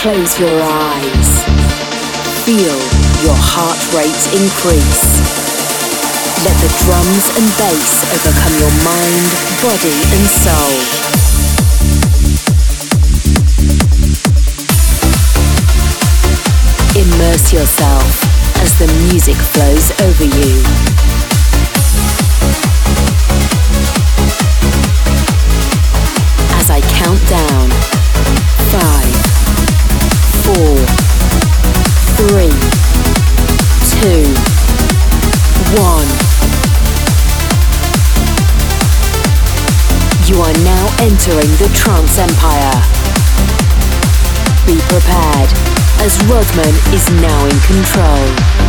Close your eyes. Feel your heart rate increase. Let the drums and bass overcome your mind, body, and soul. Immerse yourself as the music flows over you. As I count down, five, four, three, two, one. You are now entering the trance empire. Be prepared, as Rodman is now in control.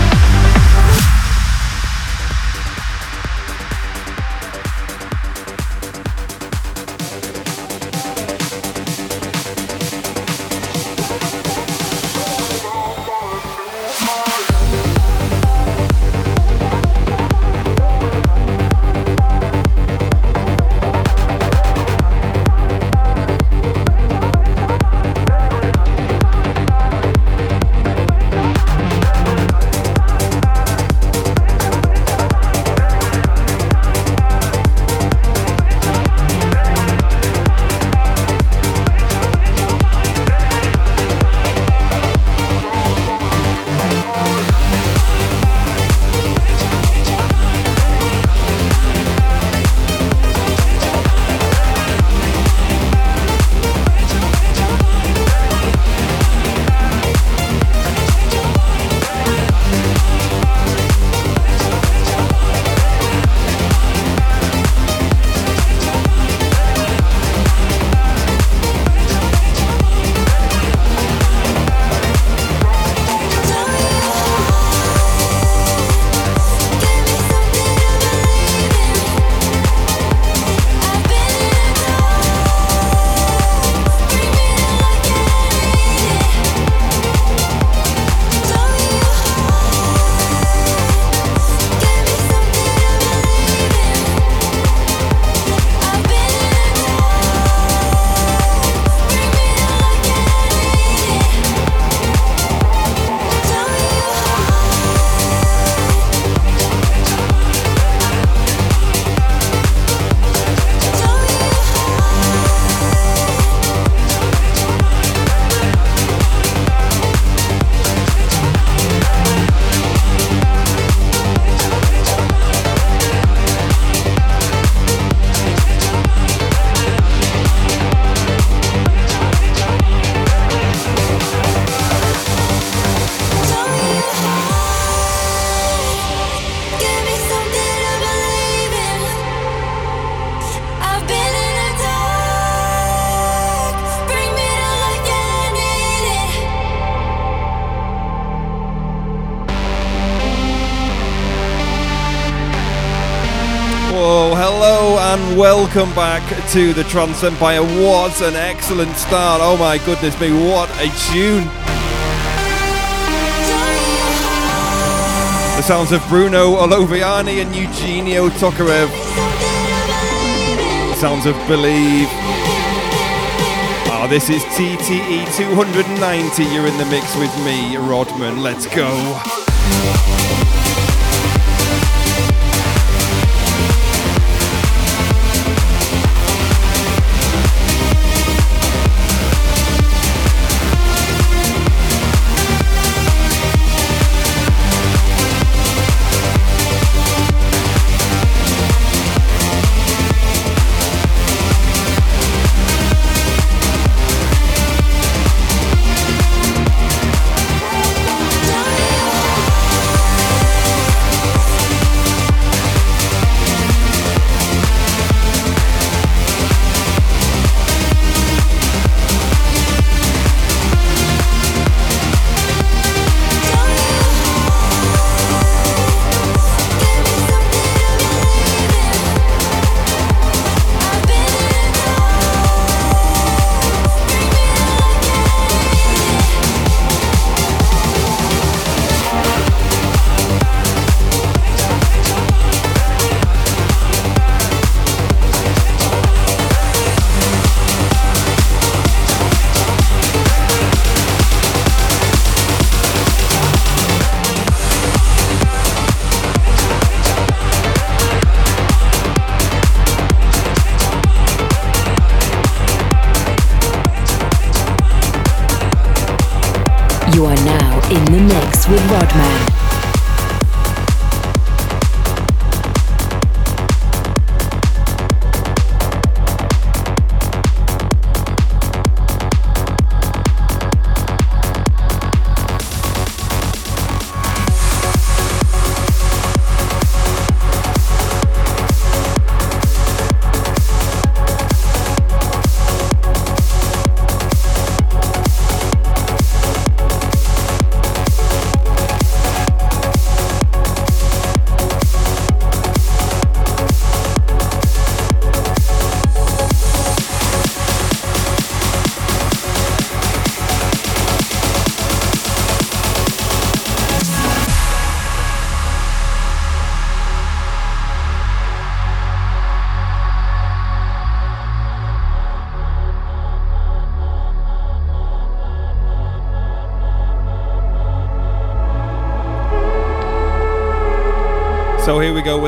Welcome back to the Trance Empire. What an excellent start! Oh my goodness me, what a tune! The sounds of Bruno Oloviani and Eugenio Tokarev. Sounds of Believe. Oh, this is TTE 290. You're in the mix with me, Rodman. Let's go.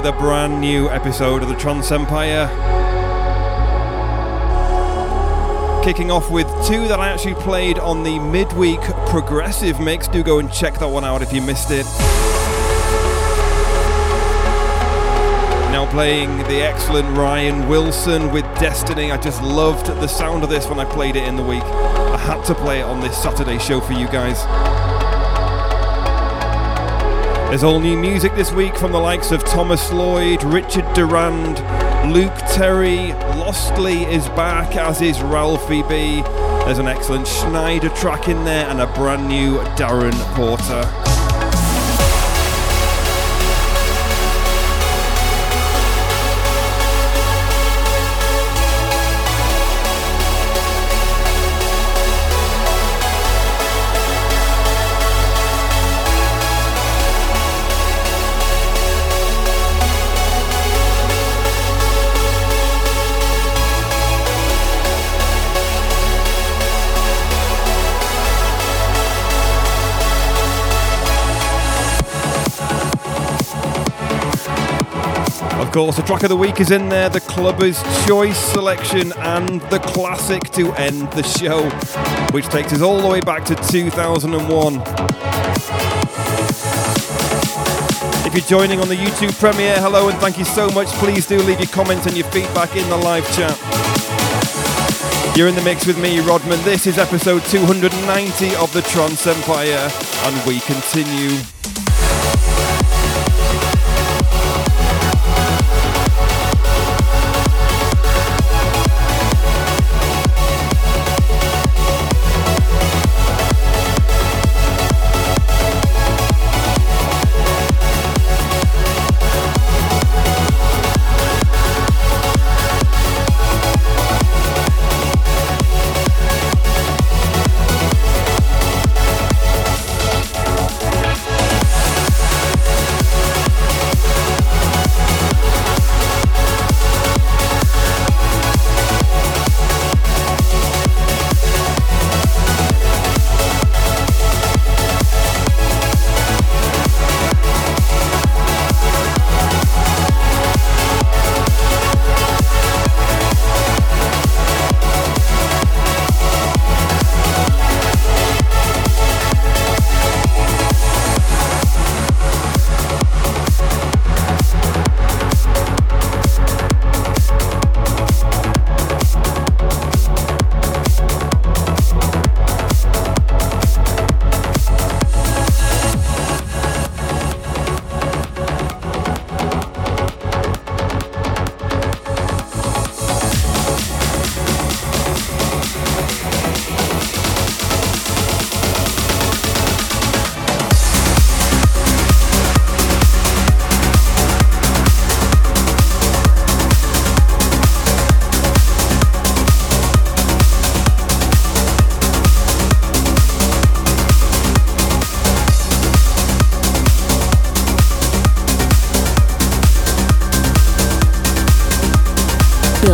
With a brand new episode of the Trance Empire. Kicking off with two that I actually played on the midweek progressive mix. Do go and check that one out if you missed it. Now playing the excellent Ryan Wilson with Destiny. I just loved the sound of this when I played it in the week. I had to play it on this Saturday show for you guys. There's all new music this week from the likes of Thomas Lloyd, Richard Durand, Luke Terry, Lostly is back, as is Ralphie B. There's an excellent Sneijder track in there and a brand new Darren Porter. Course, the track of the week is in there, the Clubber's Choice selection, and the classic to end the show, which takes us all the way back to 2001. If you're joining on the YouTube premiere, hello and thank you so much. Please do leave your comments and your feedback in the live chat. You're in the mix with me, Rodman. This is episode 290 of the Trance Empire, and we continue.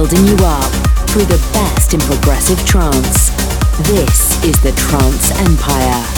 Building you up through the best in progressive trance. This is the Trance Empire.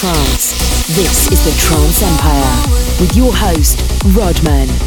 trance. This is the Trance Empire with your host, Rodman.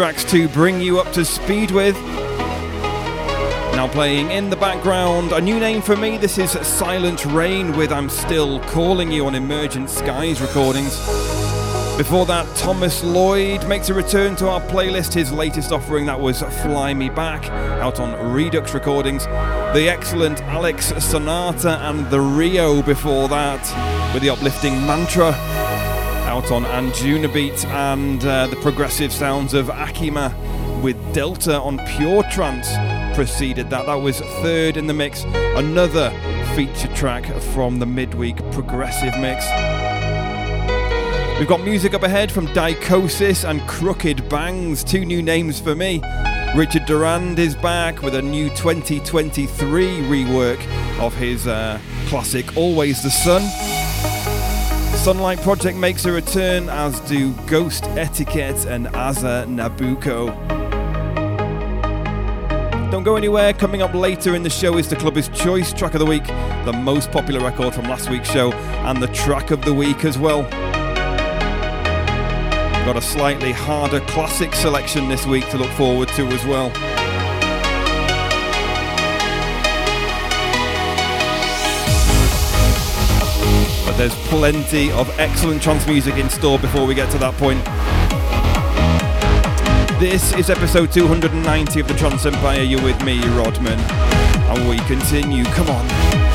tracks to bring you up to speed with. Now playing in the background, a new name for me. This is Sylent Rain with I'm Still Calling You on Emergent Skies recordings. Before that, Thomas Lloyd makes a return to our playlist. His latest offering that was Fly Me Back, out on Redux recordings. The excellent Alex Sonata and TheRio before that, with the uplifting mantra out on Anjunabeat and uh, the progressive sounds of Akkima with Delta on Pure Trance preceded that. That was third in the mix, another feature track from the midweek progressive mix. We've got music up ahead from Dicosis and Crooked Bangs, two new names for me. Richard Durand is back with a new 2023 rework of his uh, classic Always the Sun. Sunlight Project makes a return, as do Ghost Etiquette and Aza Nabuko. Don't go anywhere. Coming up later in the show is the Clubber's Choice track of the week, the most popular record from last week's show, and the track of the week as well. Got a slightly harder classic selection this week to look forward to as well. There's plenty of excellent trance music in store before we get to that point. This is episode 290 of the Trance Empire. You're with me, Rodman. And we continue. Come on.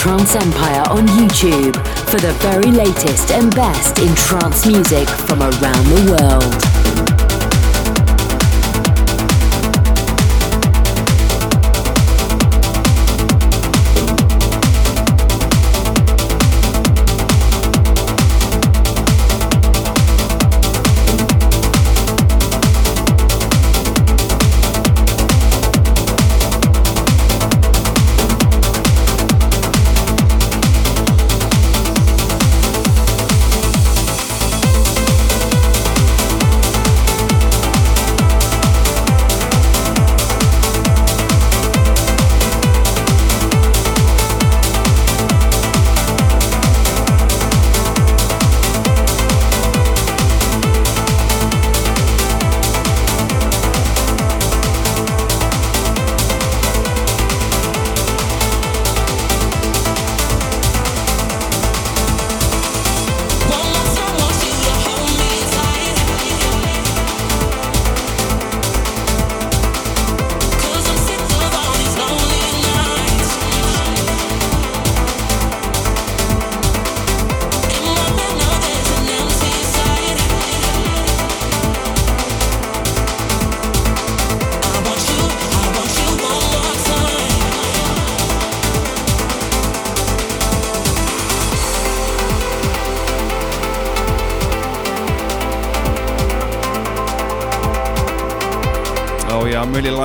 Trance Empire on YouTube for the very latest and best in trance music from around the world.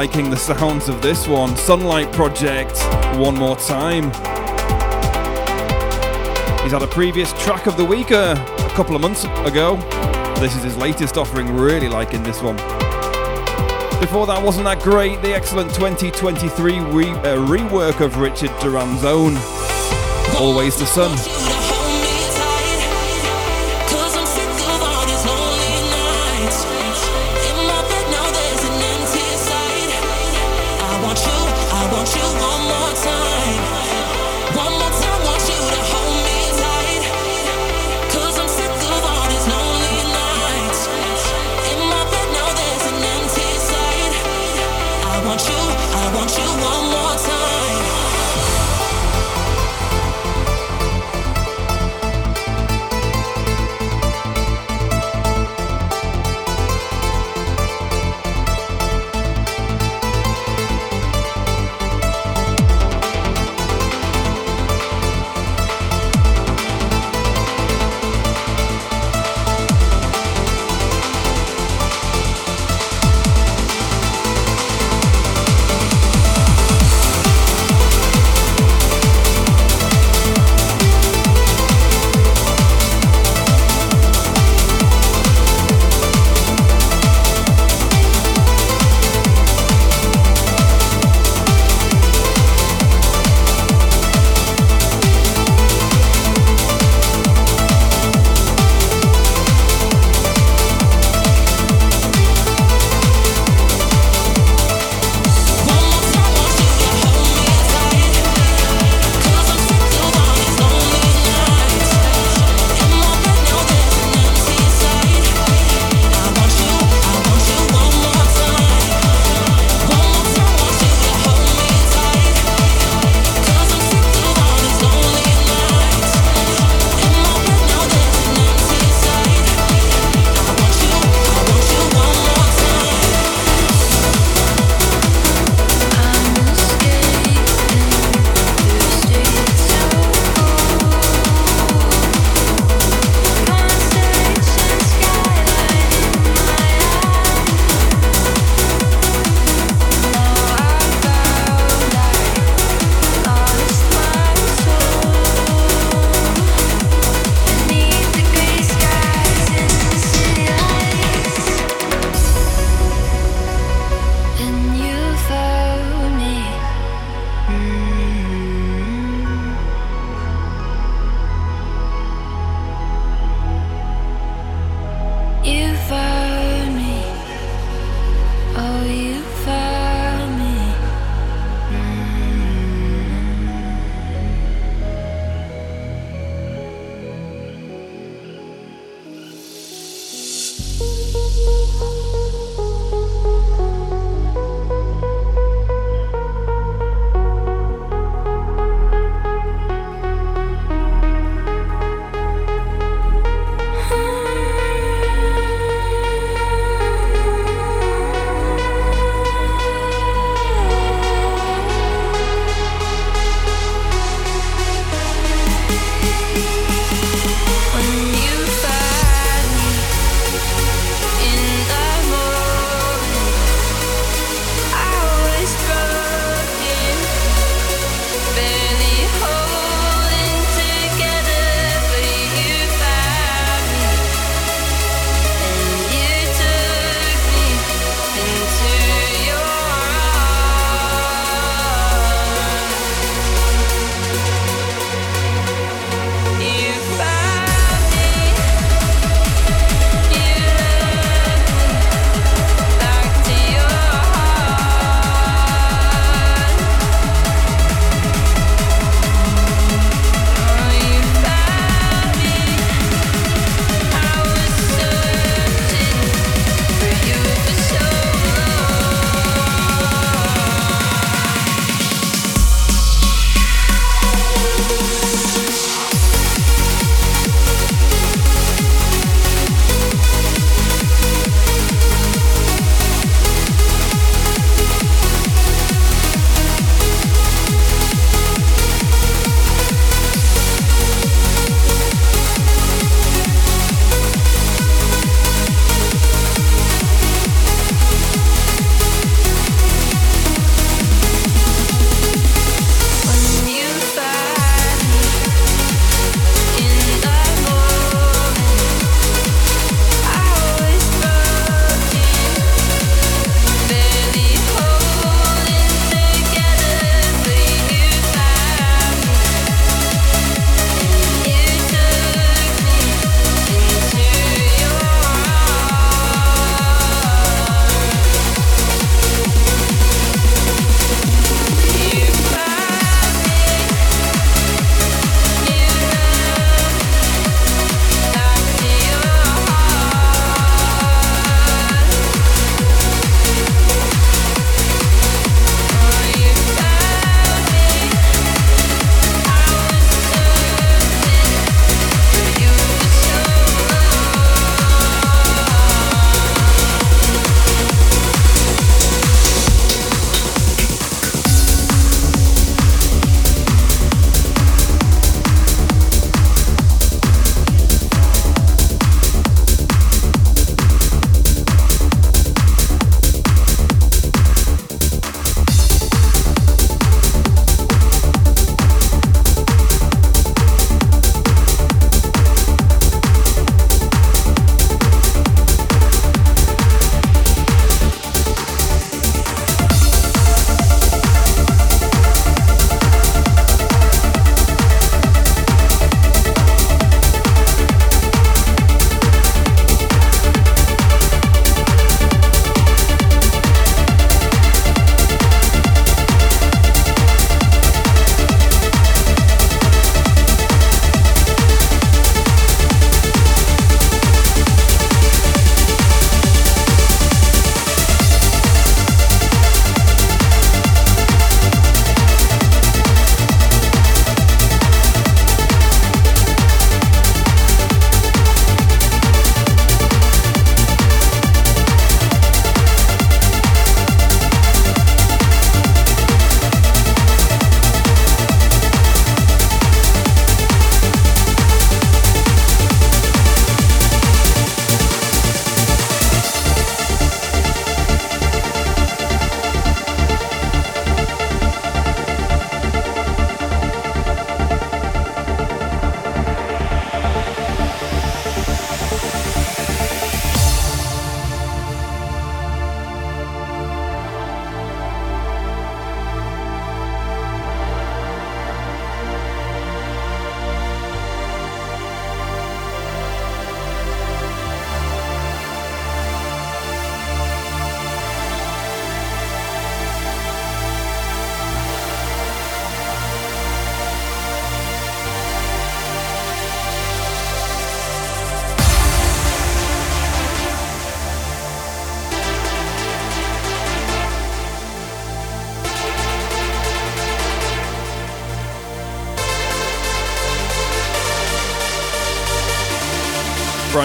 Liking the sounds of this one. Sunlight Project, one more time. He's had a previous track of the week uh, a couple of months ago. This is his latest offering, really liking this one. Before that, wasn't that great? The excellent 2023 re- uh, rework of Richard Durand's own Always the Sun.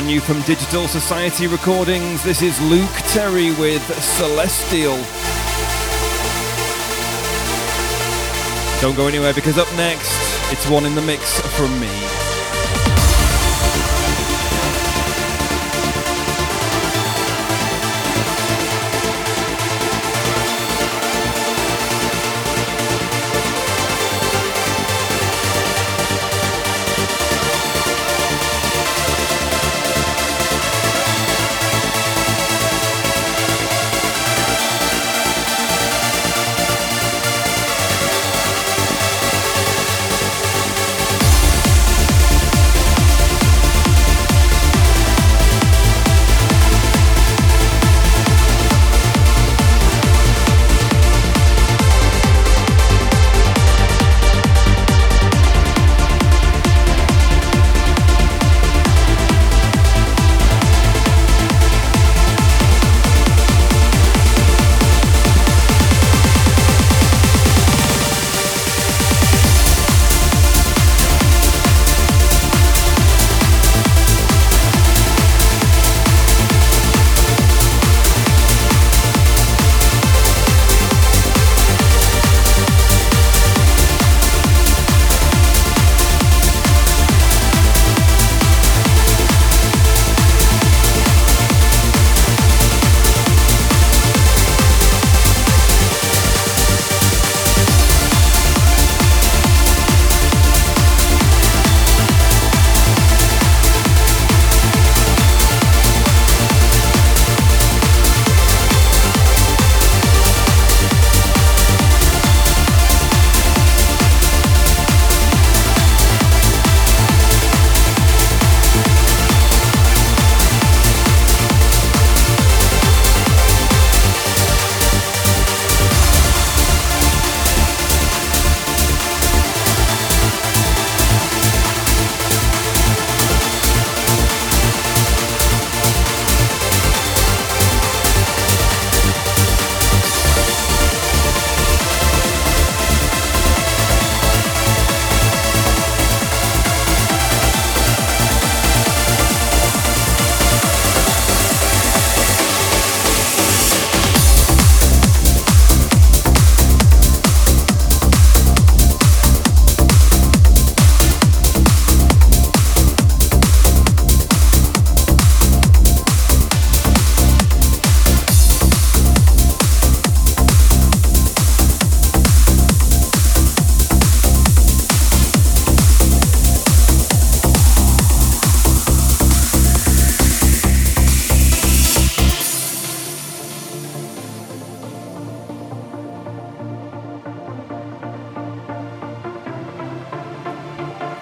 Brand new from Digital Society Recordings. This is Luke Terry with Celestial. Don't go anywhere because up next, it's one in the mix from me.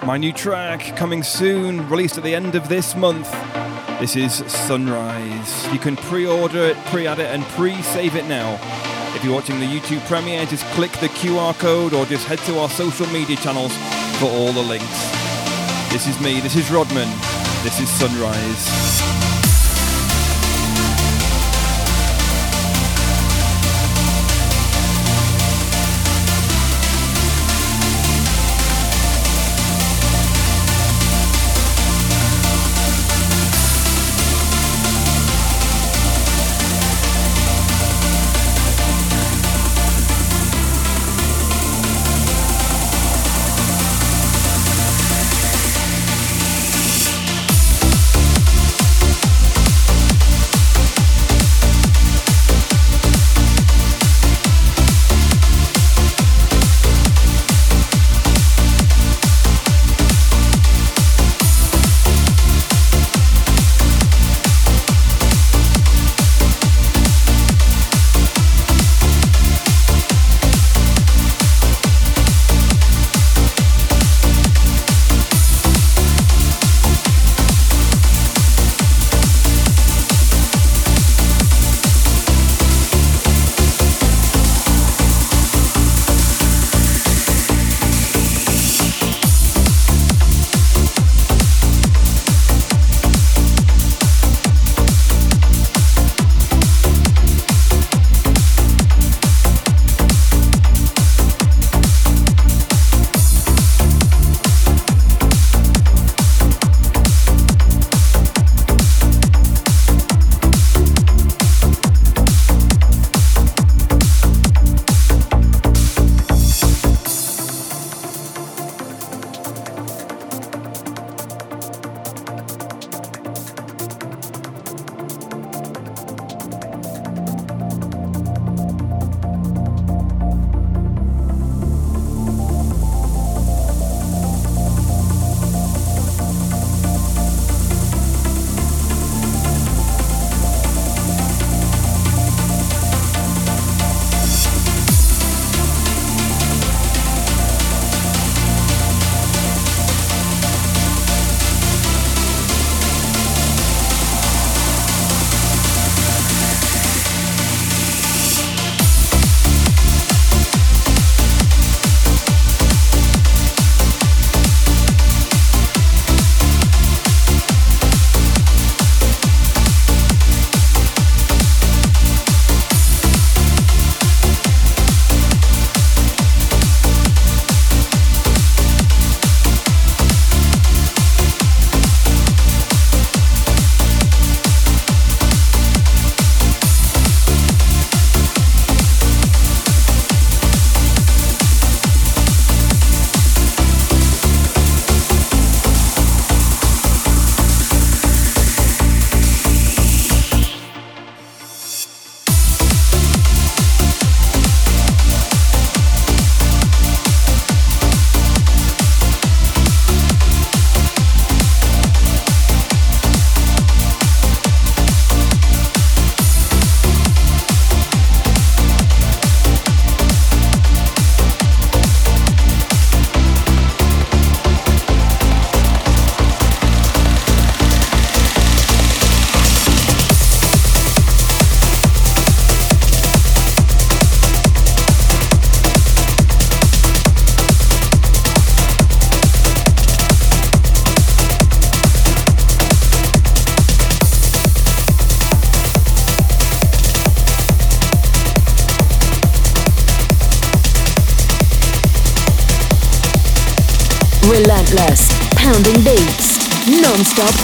My new track coming soon, released at the end of this month. This is Sunrise. You can pre order it, pre add it, and pre save it now. If you're watching the YouTube premiere, just click the QR code or just head to our social media channels for all the links. This is me, this is Rodman, this is Sunrise.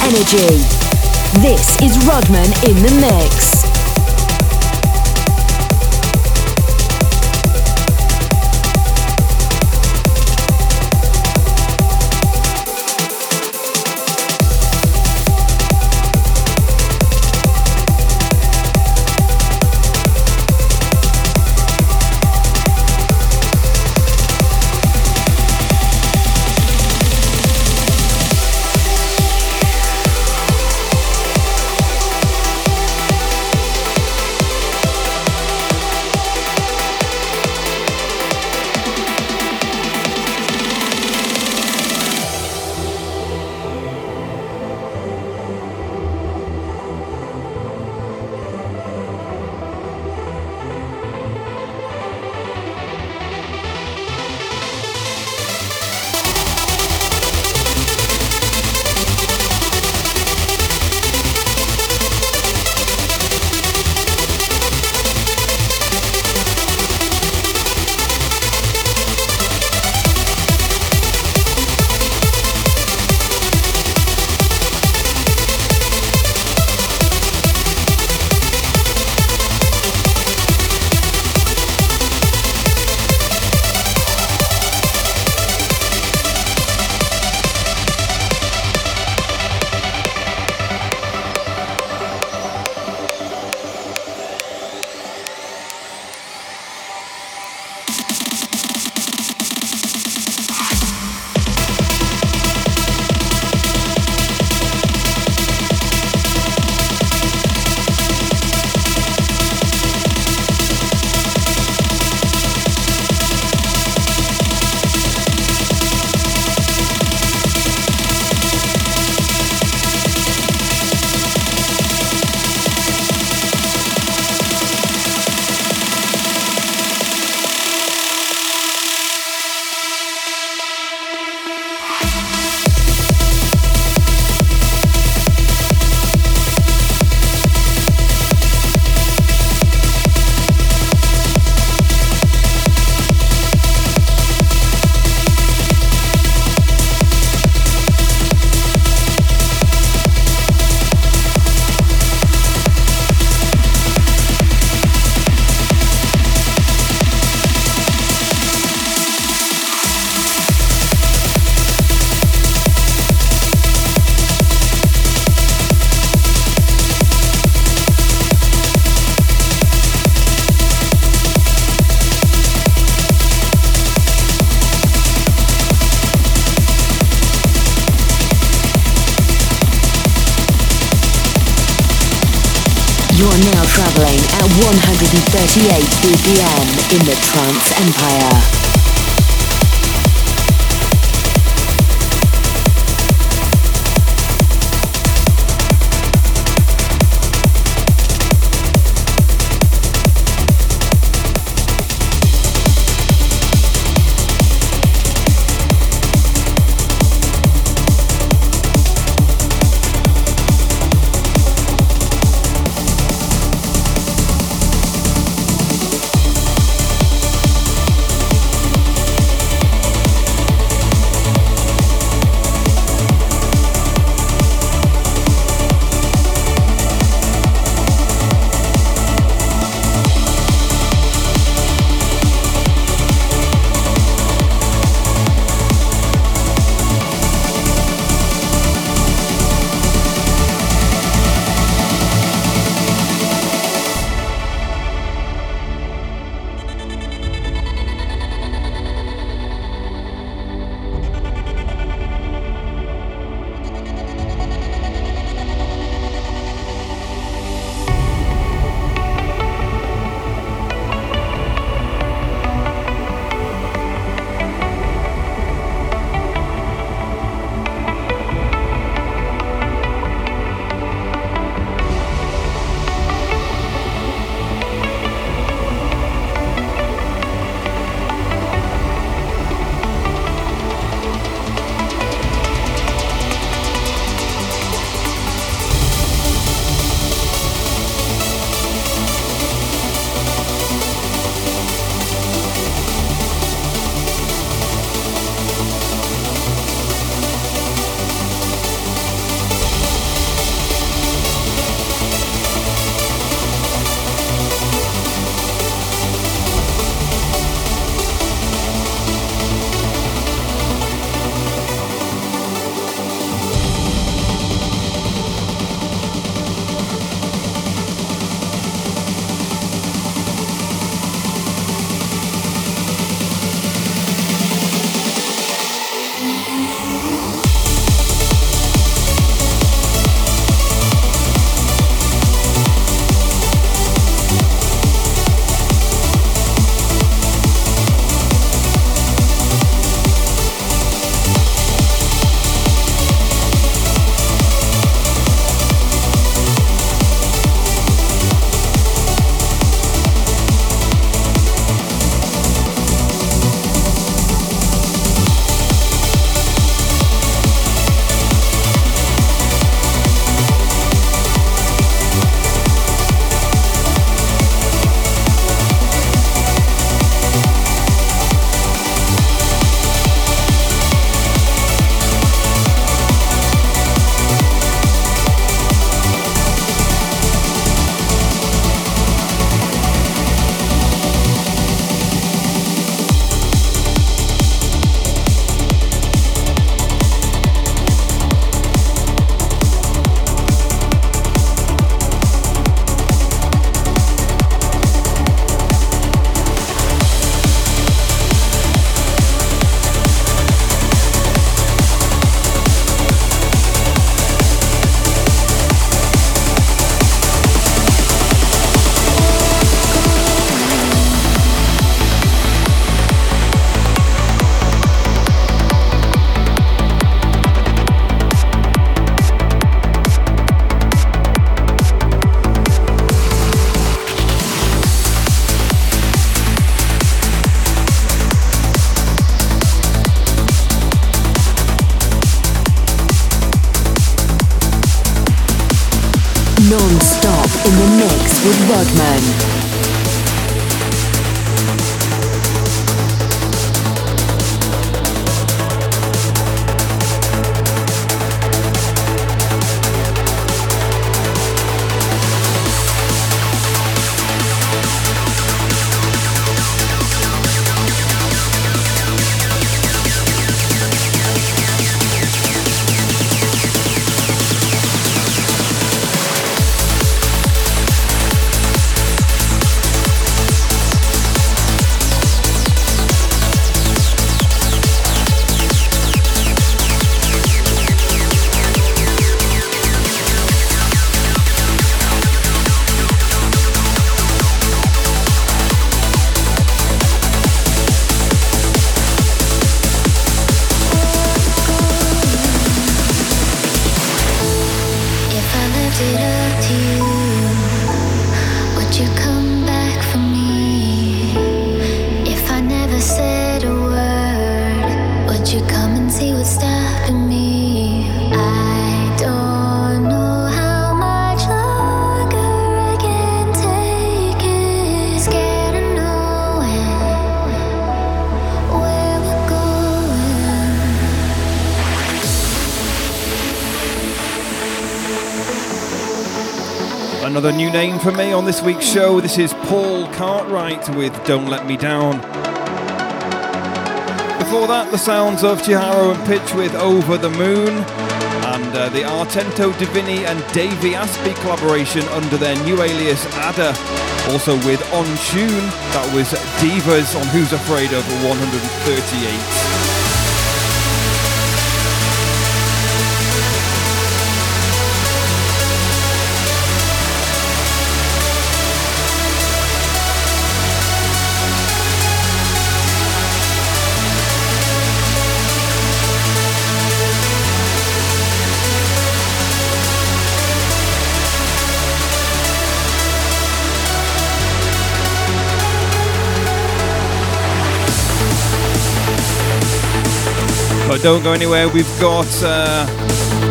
Energy. This is Rodman in the mix. 138 BPM in the Trance Empire. On this week's show. This is Paul Cartwright with Don't Let Me Down. Before that, the sounds of XiJaro and Pitch with Over the Moon, and uh, the Artento Divini and Davey Asprey collaboration under their new alias Ada. Also with On Tune, that was Divas on Who's Afraid of 138. But don't go anywhere, we've got uh,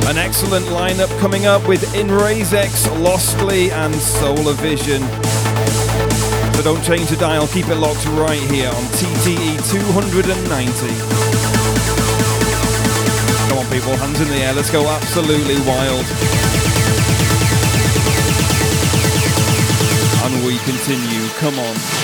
an excellent lineup coming up with Inrayzex, Lostly, and Solar Vision. So don't change the dial, keep it locked right here on TTE 290. Come on, people, hands in the air, let's go absolutely wild. And we continue, come on.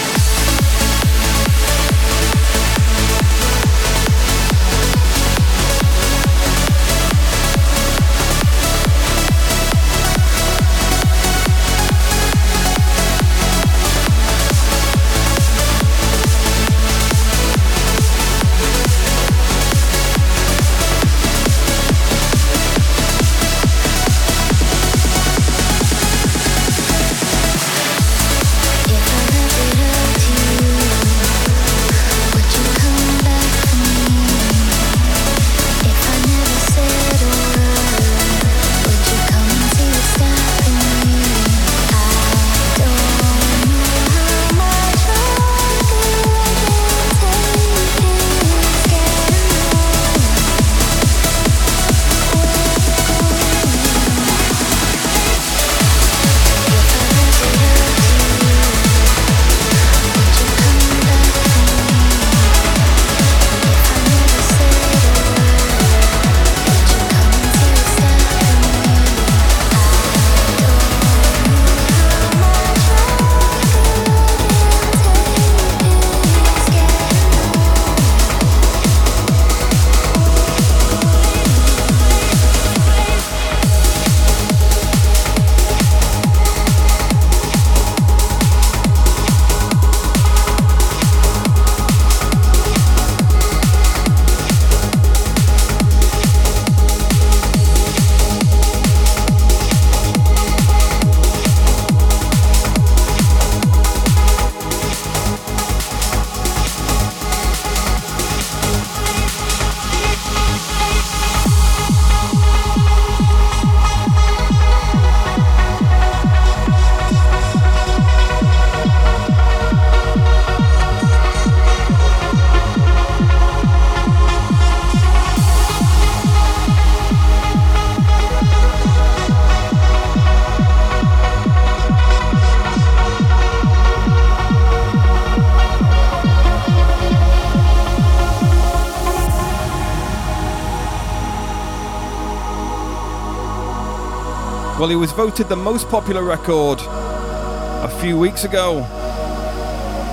He was voted the most popular record a few weeks ago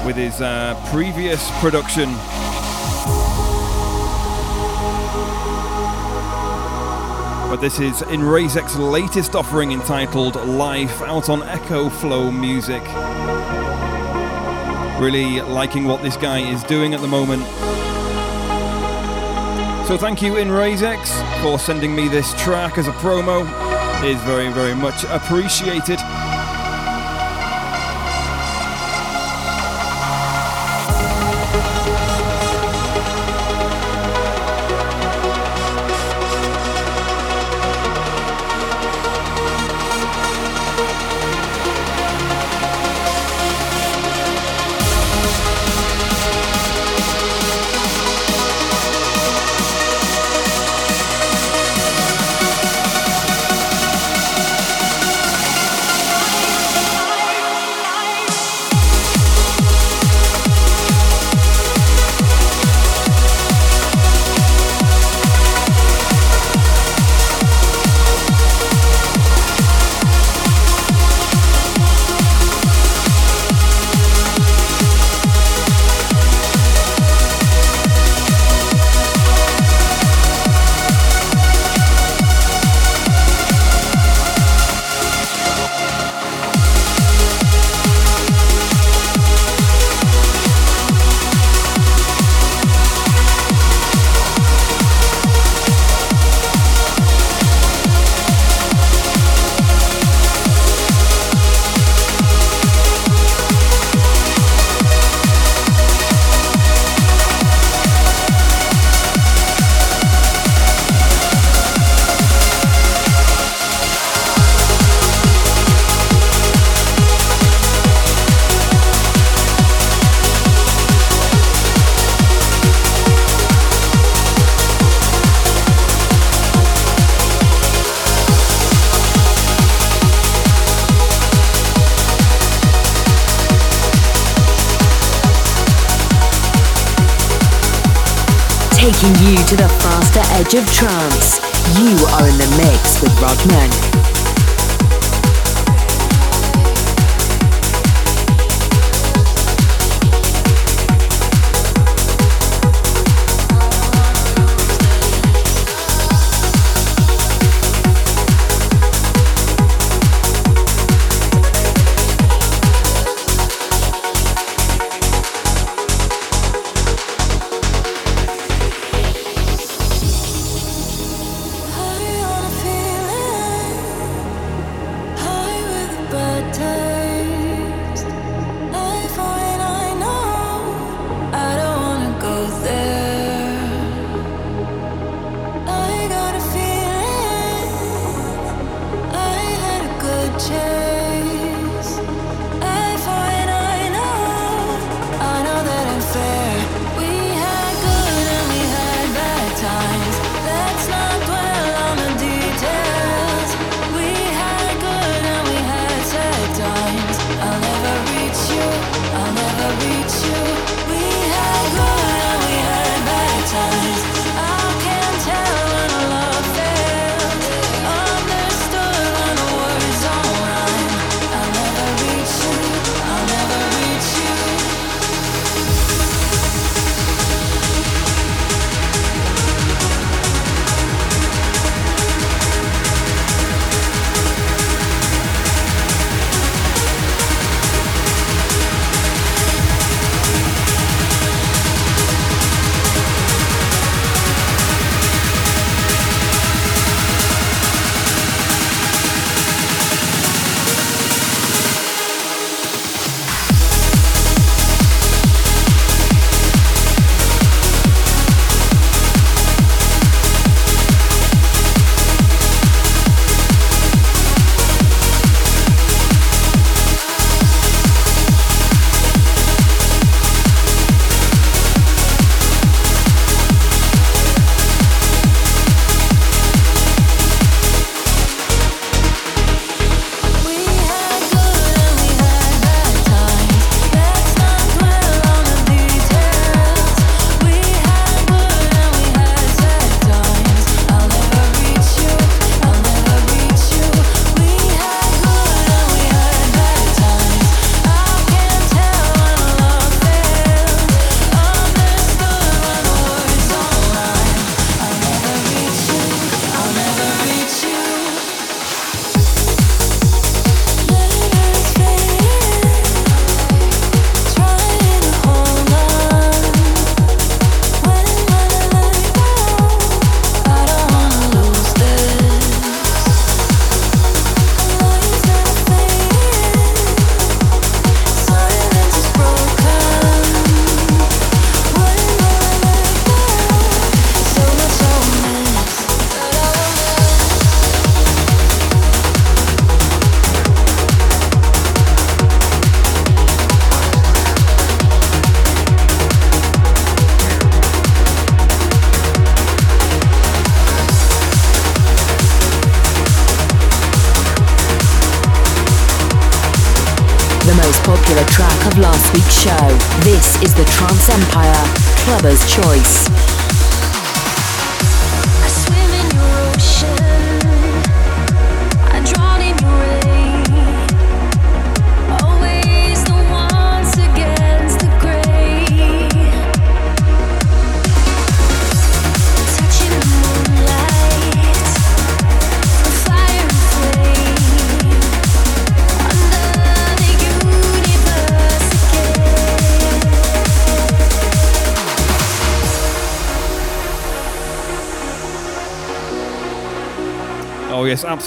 with his uh, previous production. But this is Inrayzex latest offering entitled Life out on Echoflow Music. Really liking what this guy is doing at the moment. So thank you Inrayzex for sending me this track as a promo. Is very, very much appreciated.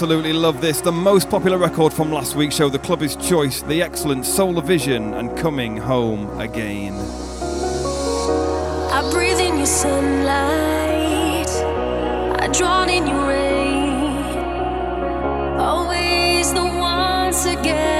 Absolutely love this. The most popular record from last week's show, The Clubber's Choice, the excellent Solar Vision and Coming Home Again. I breathe in your sunlight, I in your rain. Always the ones against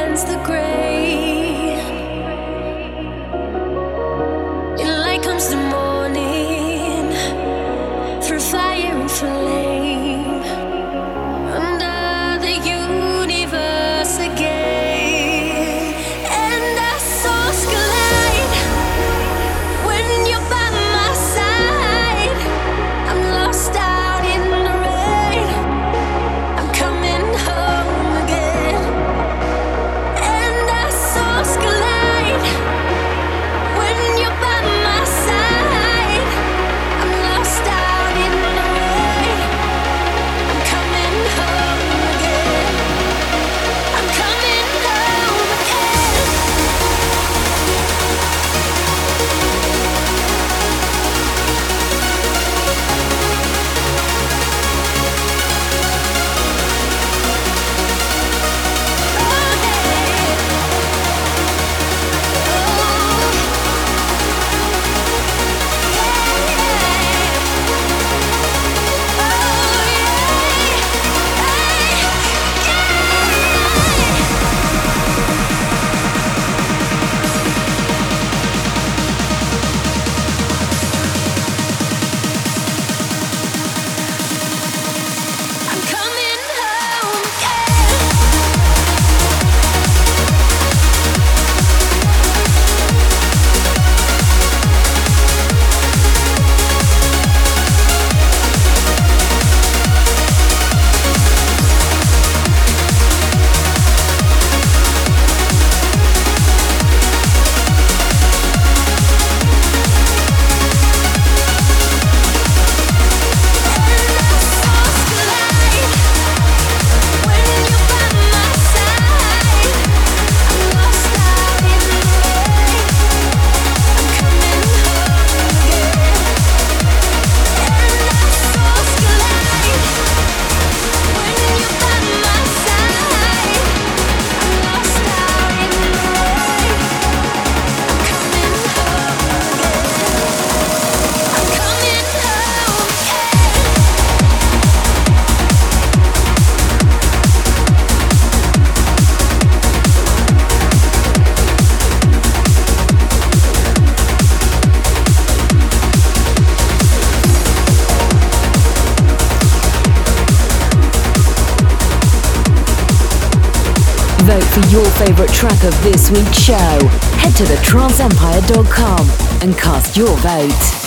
of this week's show, head to thetranceempire.com and cast your vote.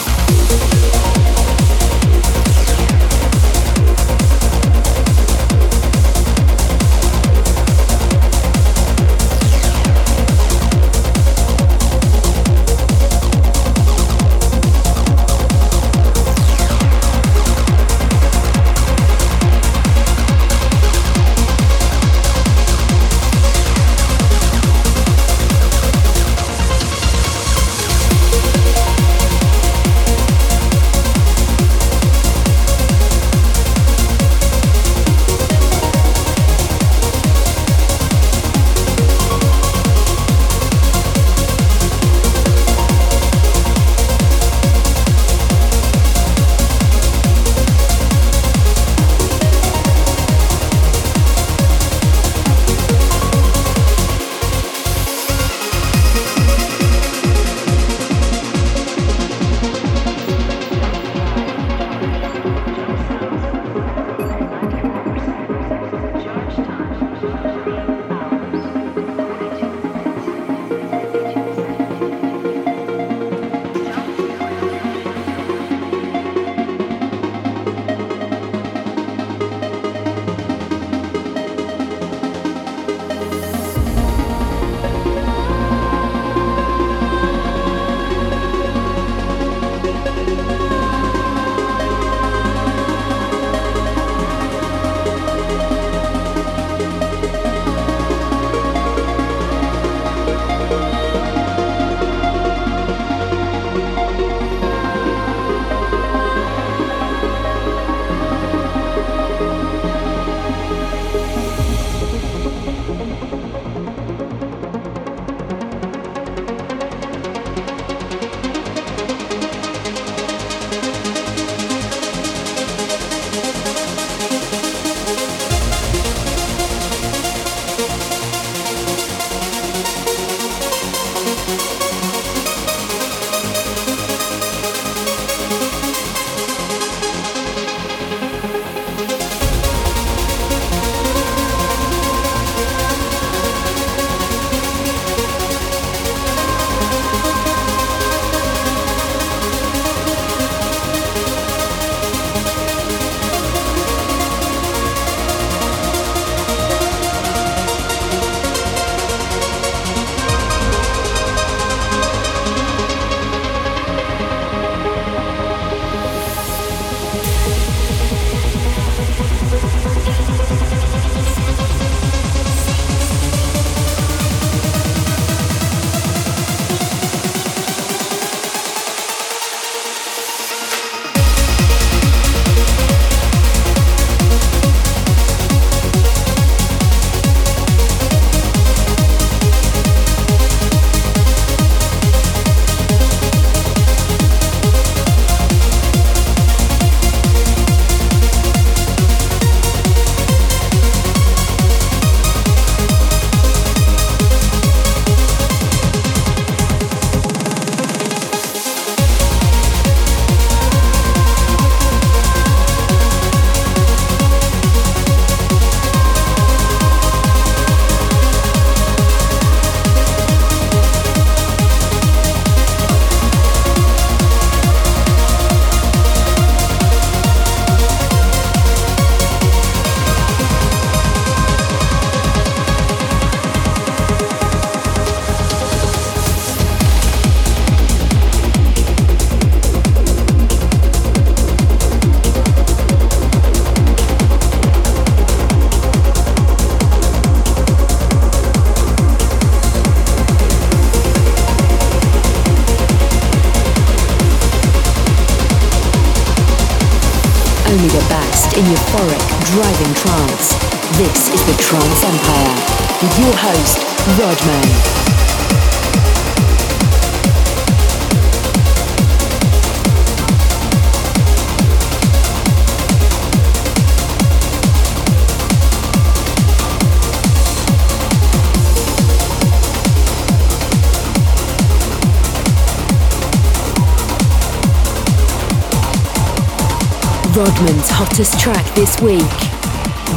Hottest track this week.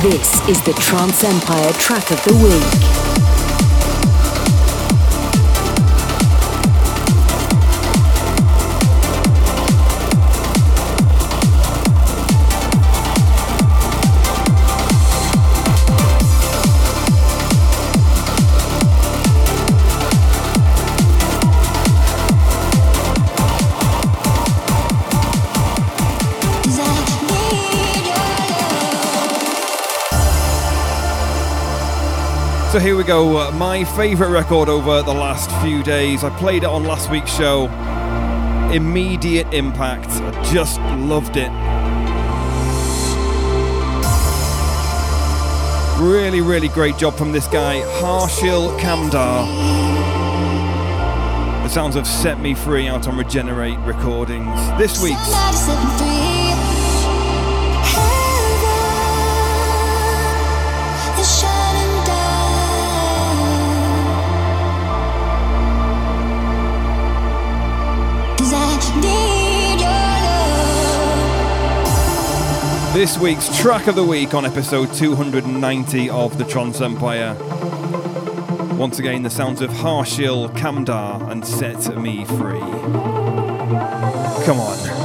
This is the Trance Empire track of the week. So here we go, my favourite record over the last few days. I played it on last week's show. Immediate impact. I just loved it. Really, really great job from this guy, Harshil Kamdar. The sounds have set me free out on Regenerate Recordings. This week's This week's track of the week on episode 290 of the Trance Empire. Once again, the sounds of Harshil Kamdar and Set Me Free. Come on.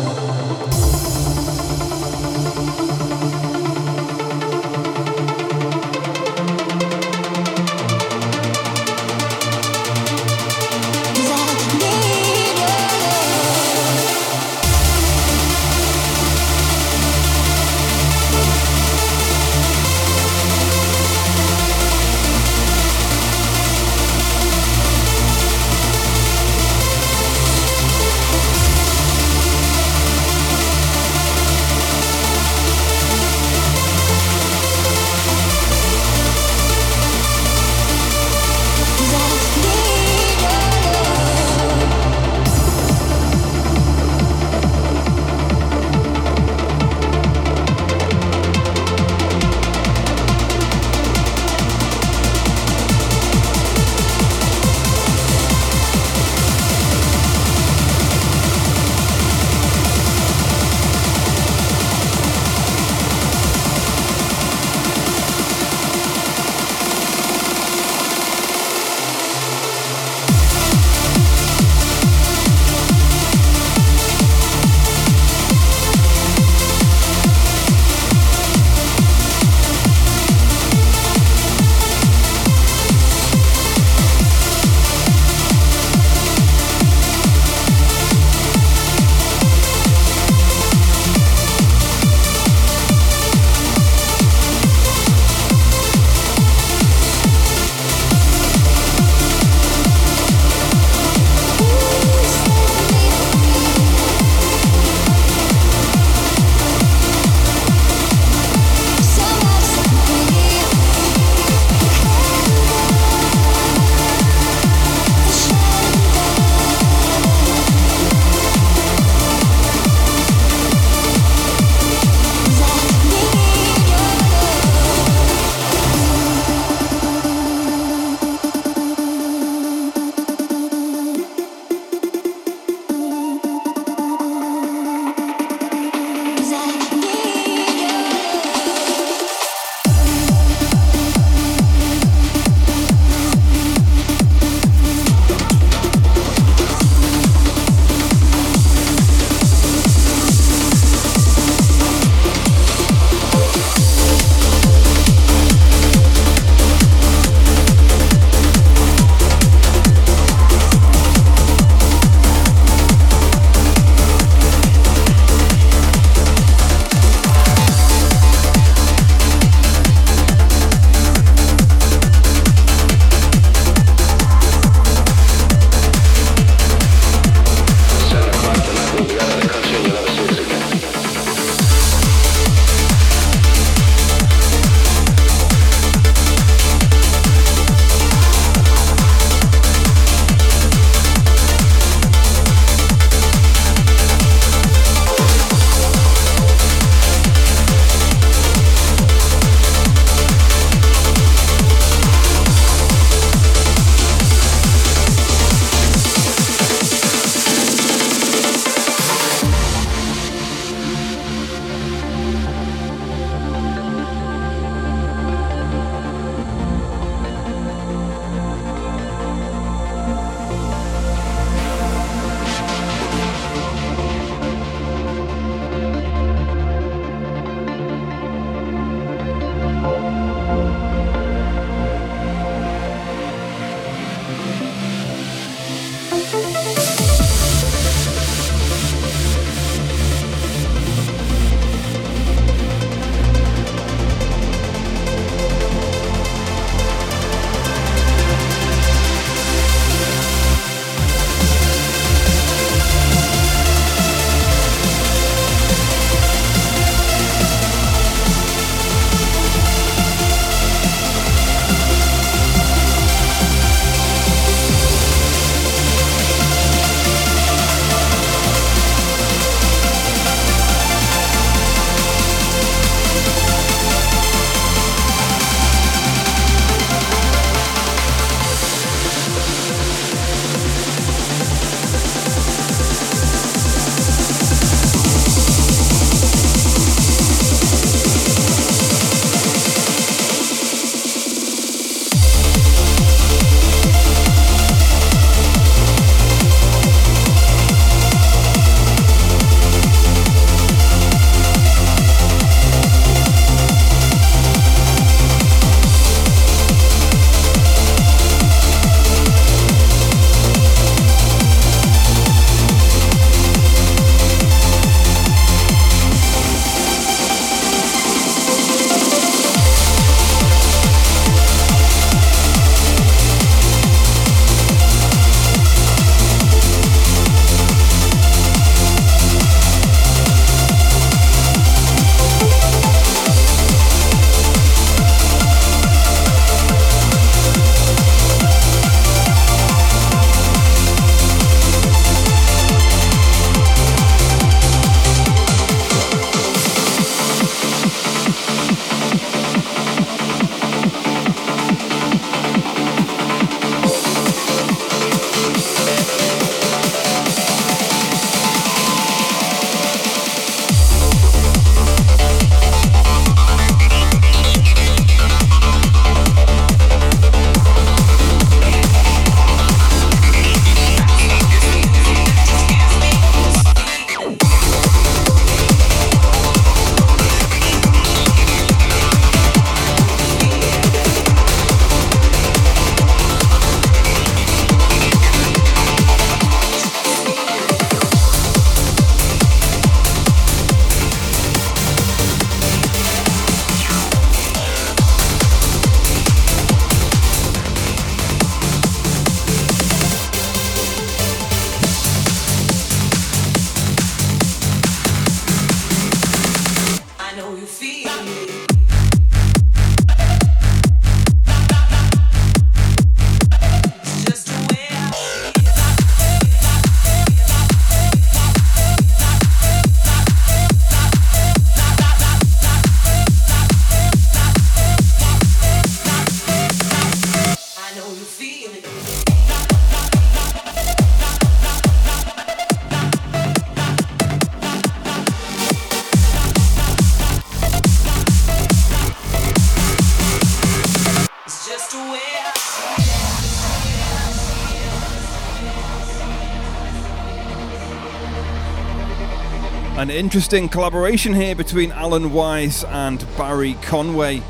Interesting collaboration here between Alan Weiss and Barry Conway.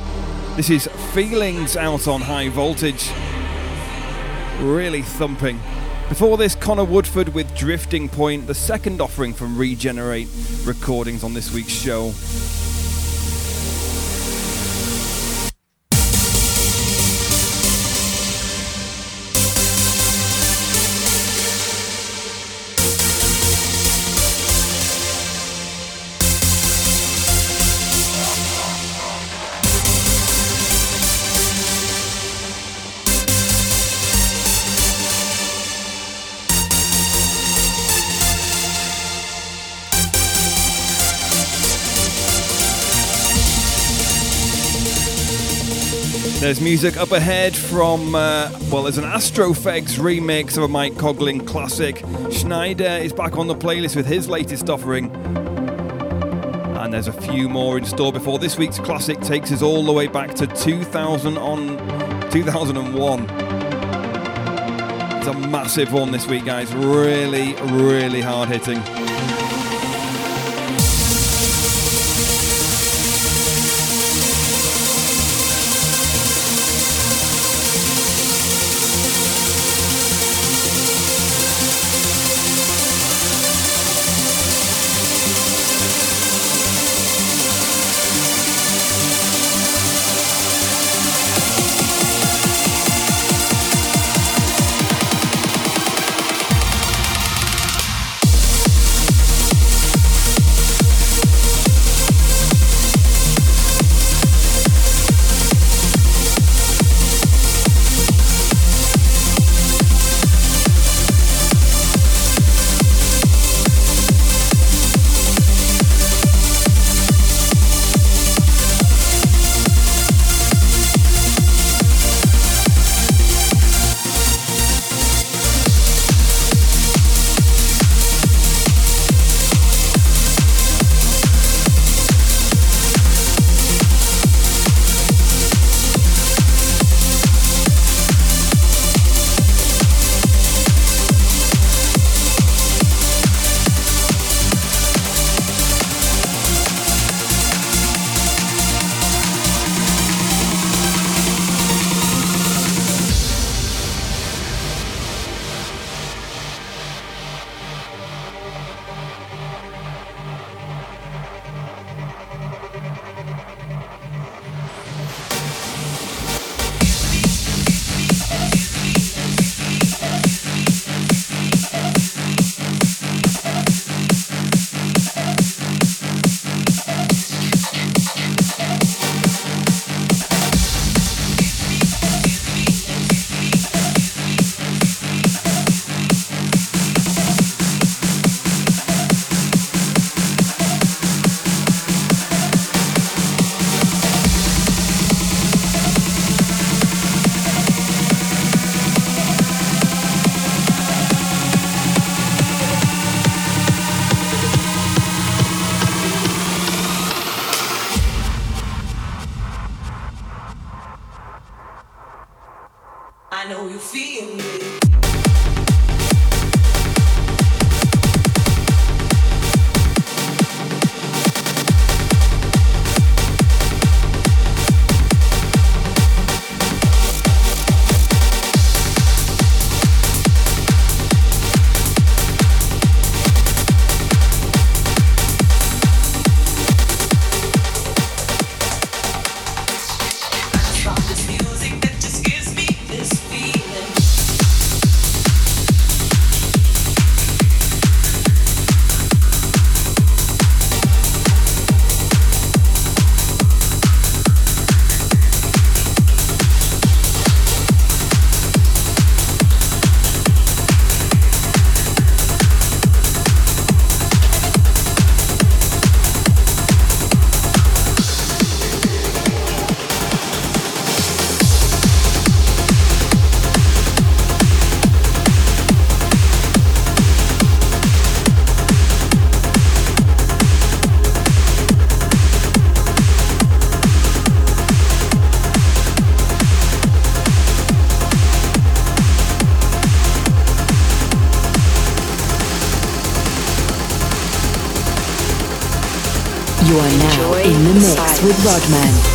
This is Feelings out on high voltage. Really thumping. Before this, Connor Woodford with Drifting Point, the second offering from Regenerate recordings on this week's show. There's music up ahead from, uh, well, there's an Astrofegs remix of a Mike Koglin classic. Sneijder is back on the playlist with his latest offering. And there's a few more in store before this week's classic takes us all the way back to 2000 on 2001. It's a massive one this week, guys. Really, really hard hitting. Mix with Rodman.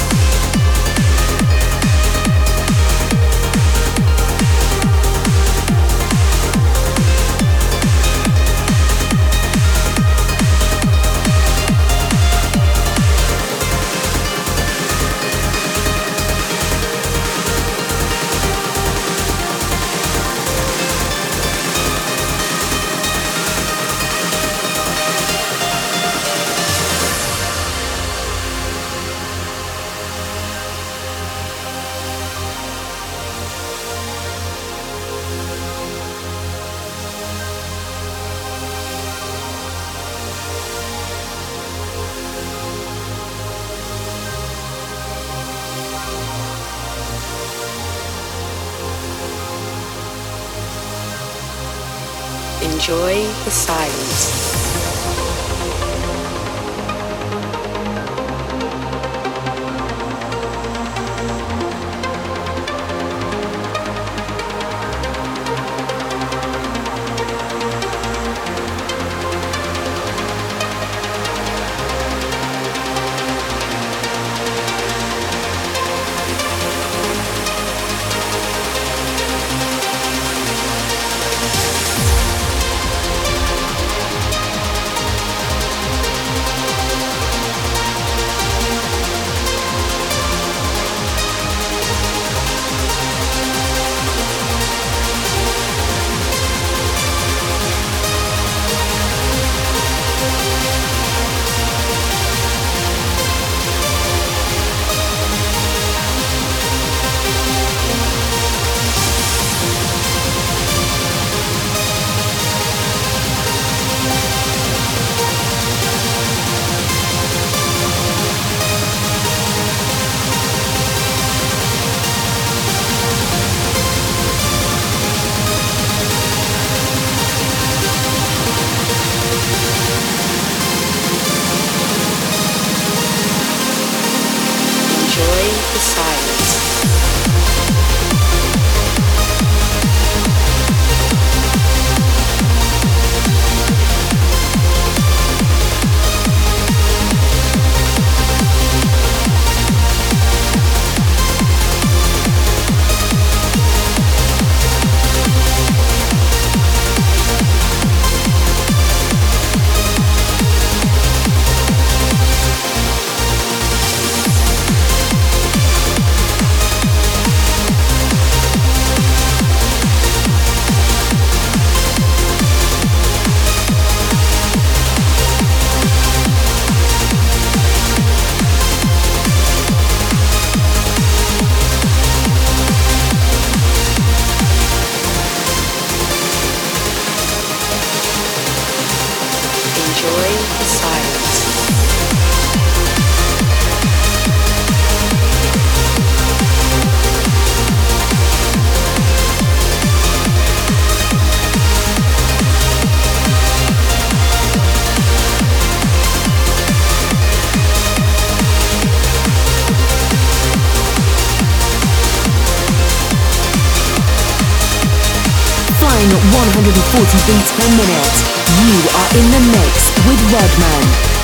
You are in the mix with Rodman.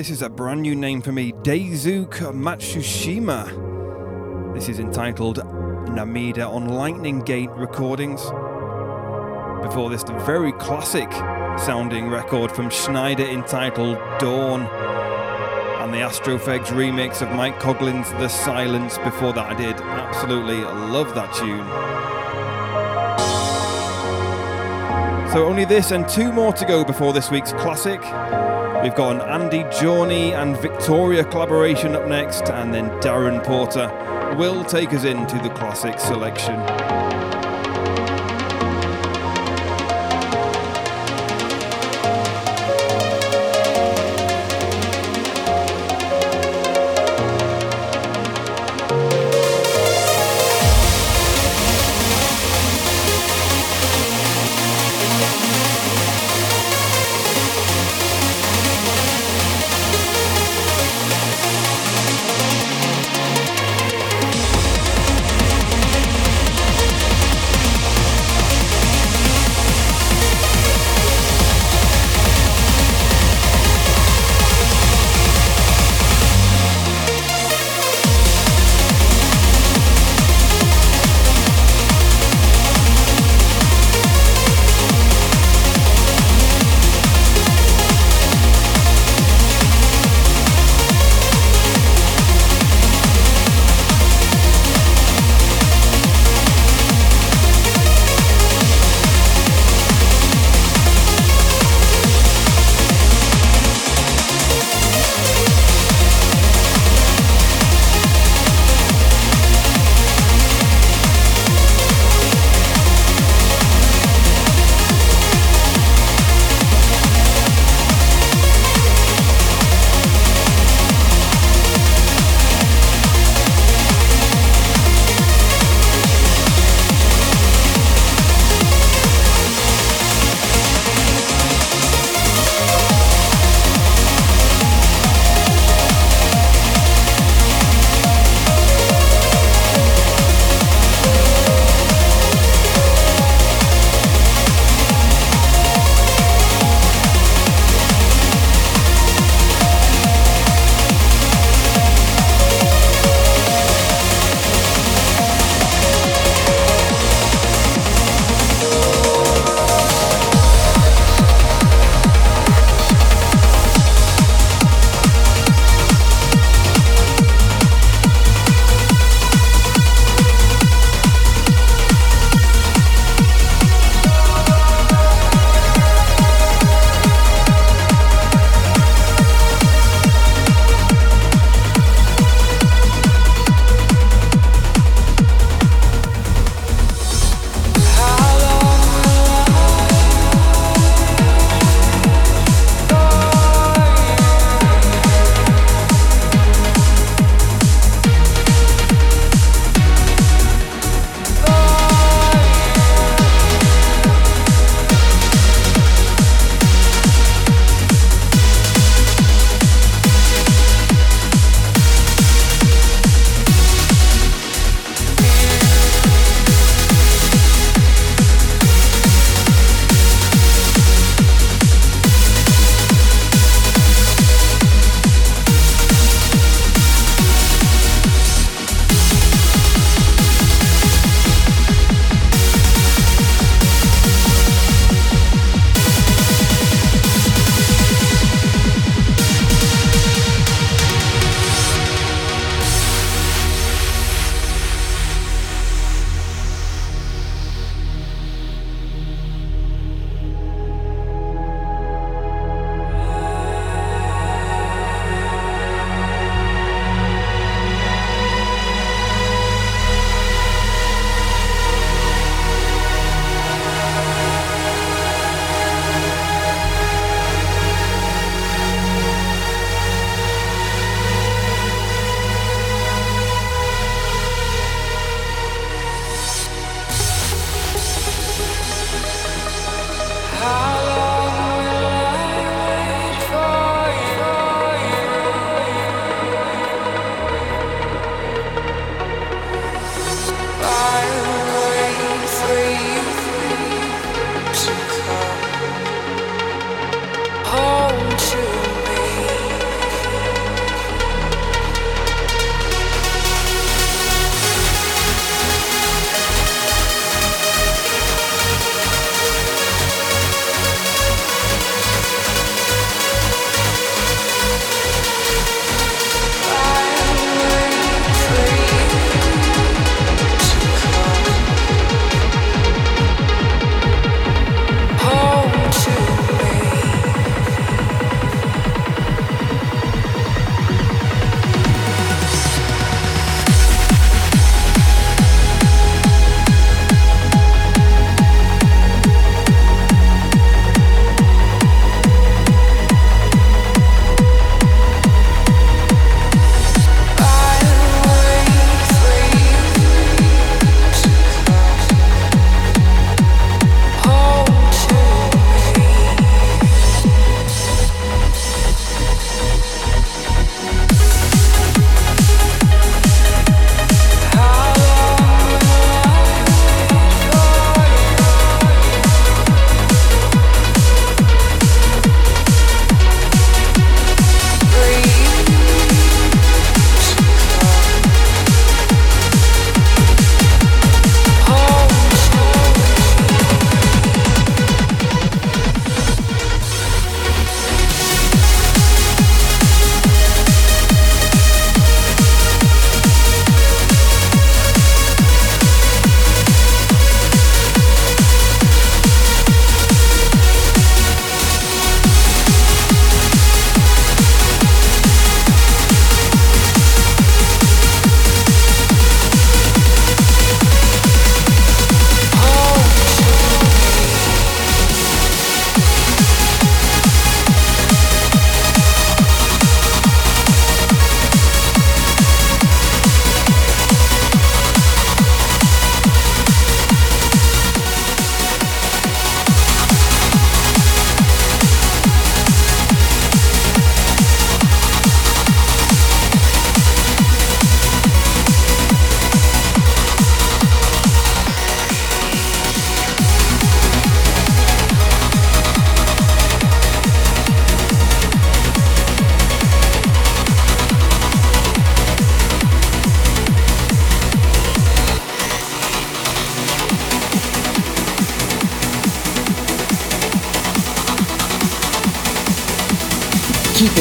This is a brand new name for me, Daisuke Matsushima. This is entitled Namida on Lightning Gate Recordings. Before this, the very classic sounding record from Sneijder entitled Dawn. And the Astrofegs remix of Mike Koglin's The Silence before that I did. Absolutely love that tune. So only this and two more to go before this week's classic. We've got an Andy Journey and Victoria collaboration up next, and then Darren Porter will take us into the classic selection.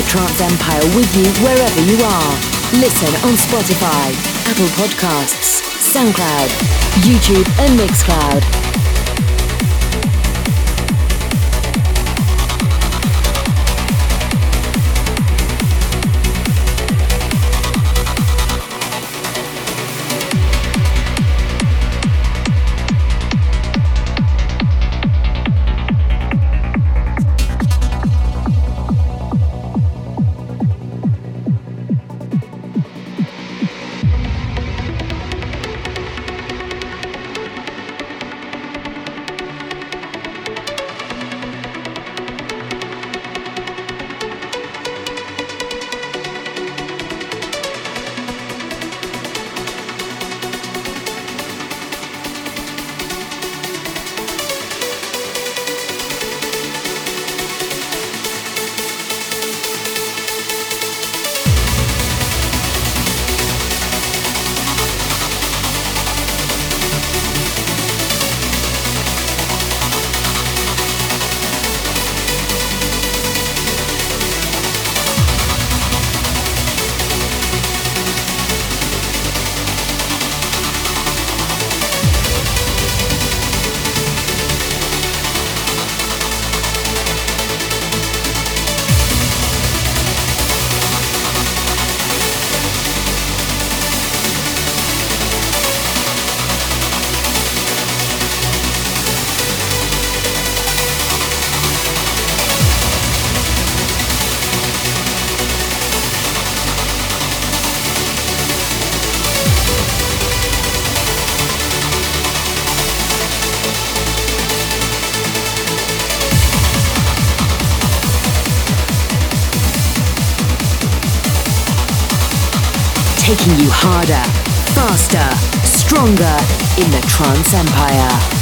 Trance Empire with you wherever you are. Listen on Spotify, Apple Podcasts, SoundCloud, YouTube, and Mixcloud. Taking you harder, faster, stronger in the Trance Empire.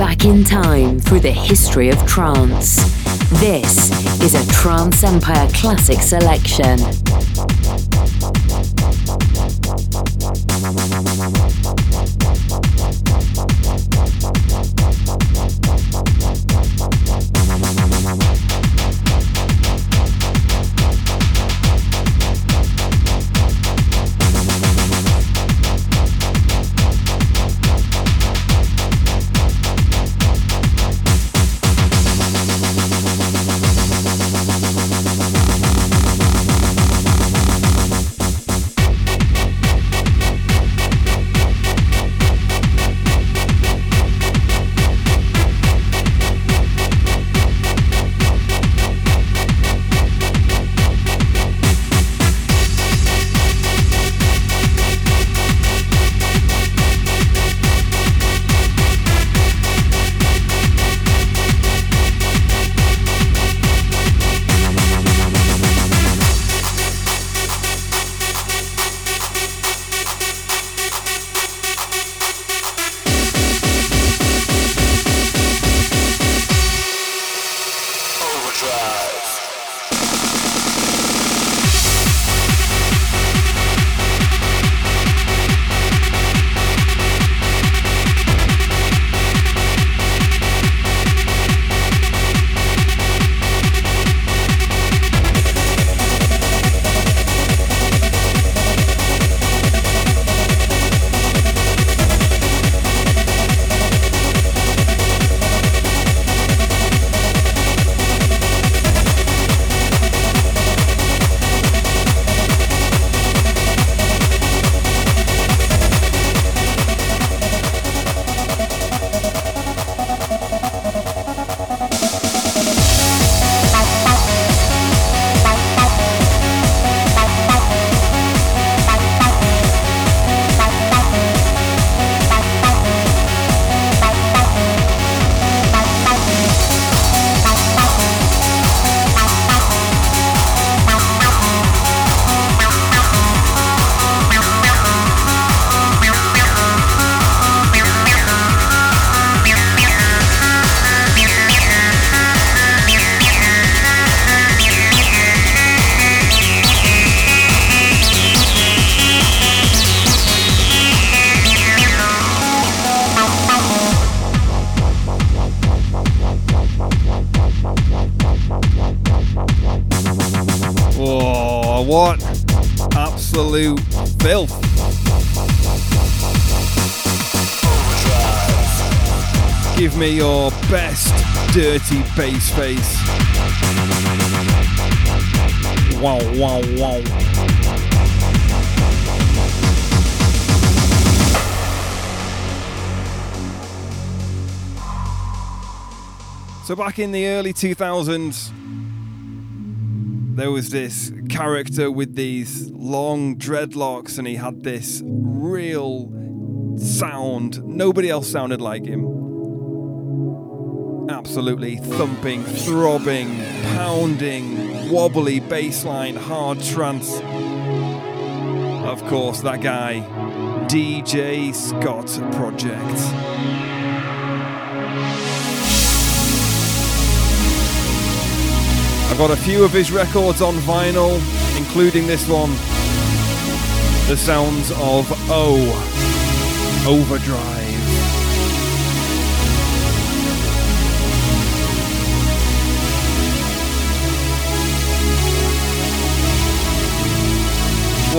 Back in time through the history of trance. This is a Trance Empire Classic Selection. Bass face. Wow, wow, wow. So, back in the early 2000s, there was this character with these long dreadlocks, and he had this real sound. Nobody else sounded like him absolutely thumping, throbbing, pounding, wobbly bassline, hard trance. Of course, that guy, DJ Scot Project. I've got a few of his records on vinyl, including this one. The sounds of O, Overdrive.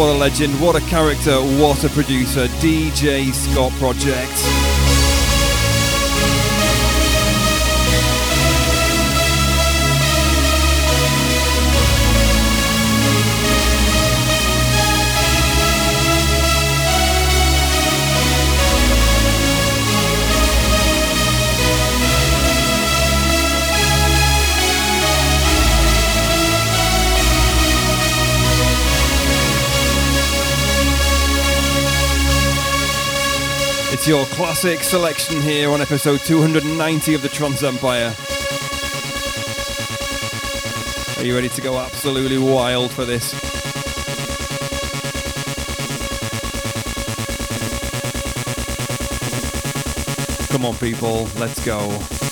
What a legend, what a character, what a producer. DJ Scot Project. It's your classic selection here on episode 290 of the Trance Empire. Are you ready to go absolutely wild for this? Come on, people, let's go.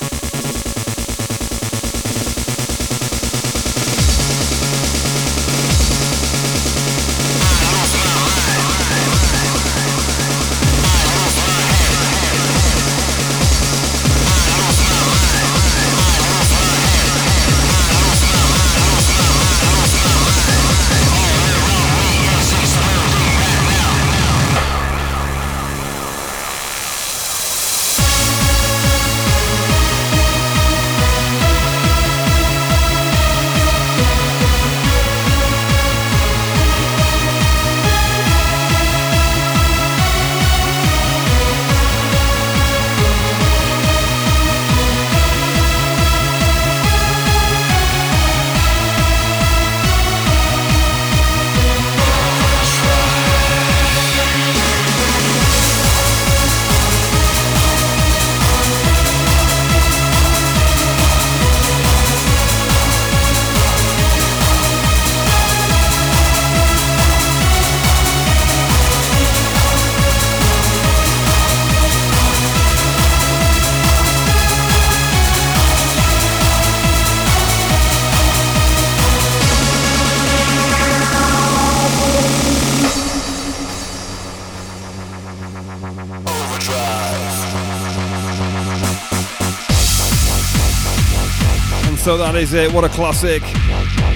That is it. What a classic.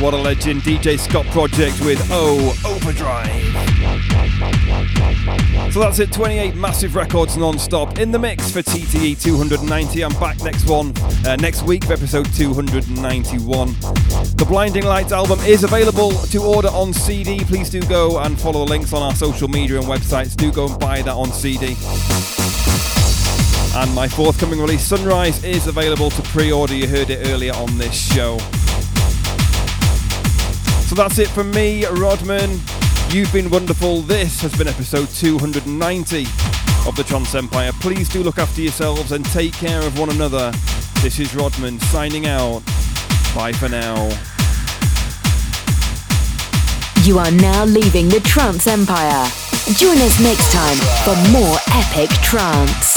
What a legend. DJ Scot Project with Oh Overdrive. So that's it. 28 massive records non-stop in the mix for TTE 290. I'm back next one uh, next week episode 291. The Blinding Lights album is available to order on CD. Please do go and follow the links on our social media and websites. Do go and buy that on CD. And my forthcoming release, Sunrise, is available to pre order. You heard it earlier on this show. So that's it from me, Rodman. You've been wonderful. This has been episode 290 of the Trance Empire. Please do look after yourselves and take care of one another. This is Rodman signing out. Bye for now. You are now leaving the Trance Empire. Join us next time for more epic trance.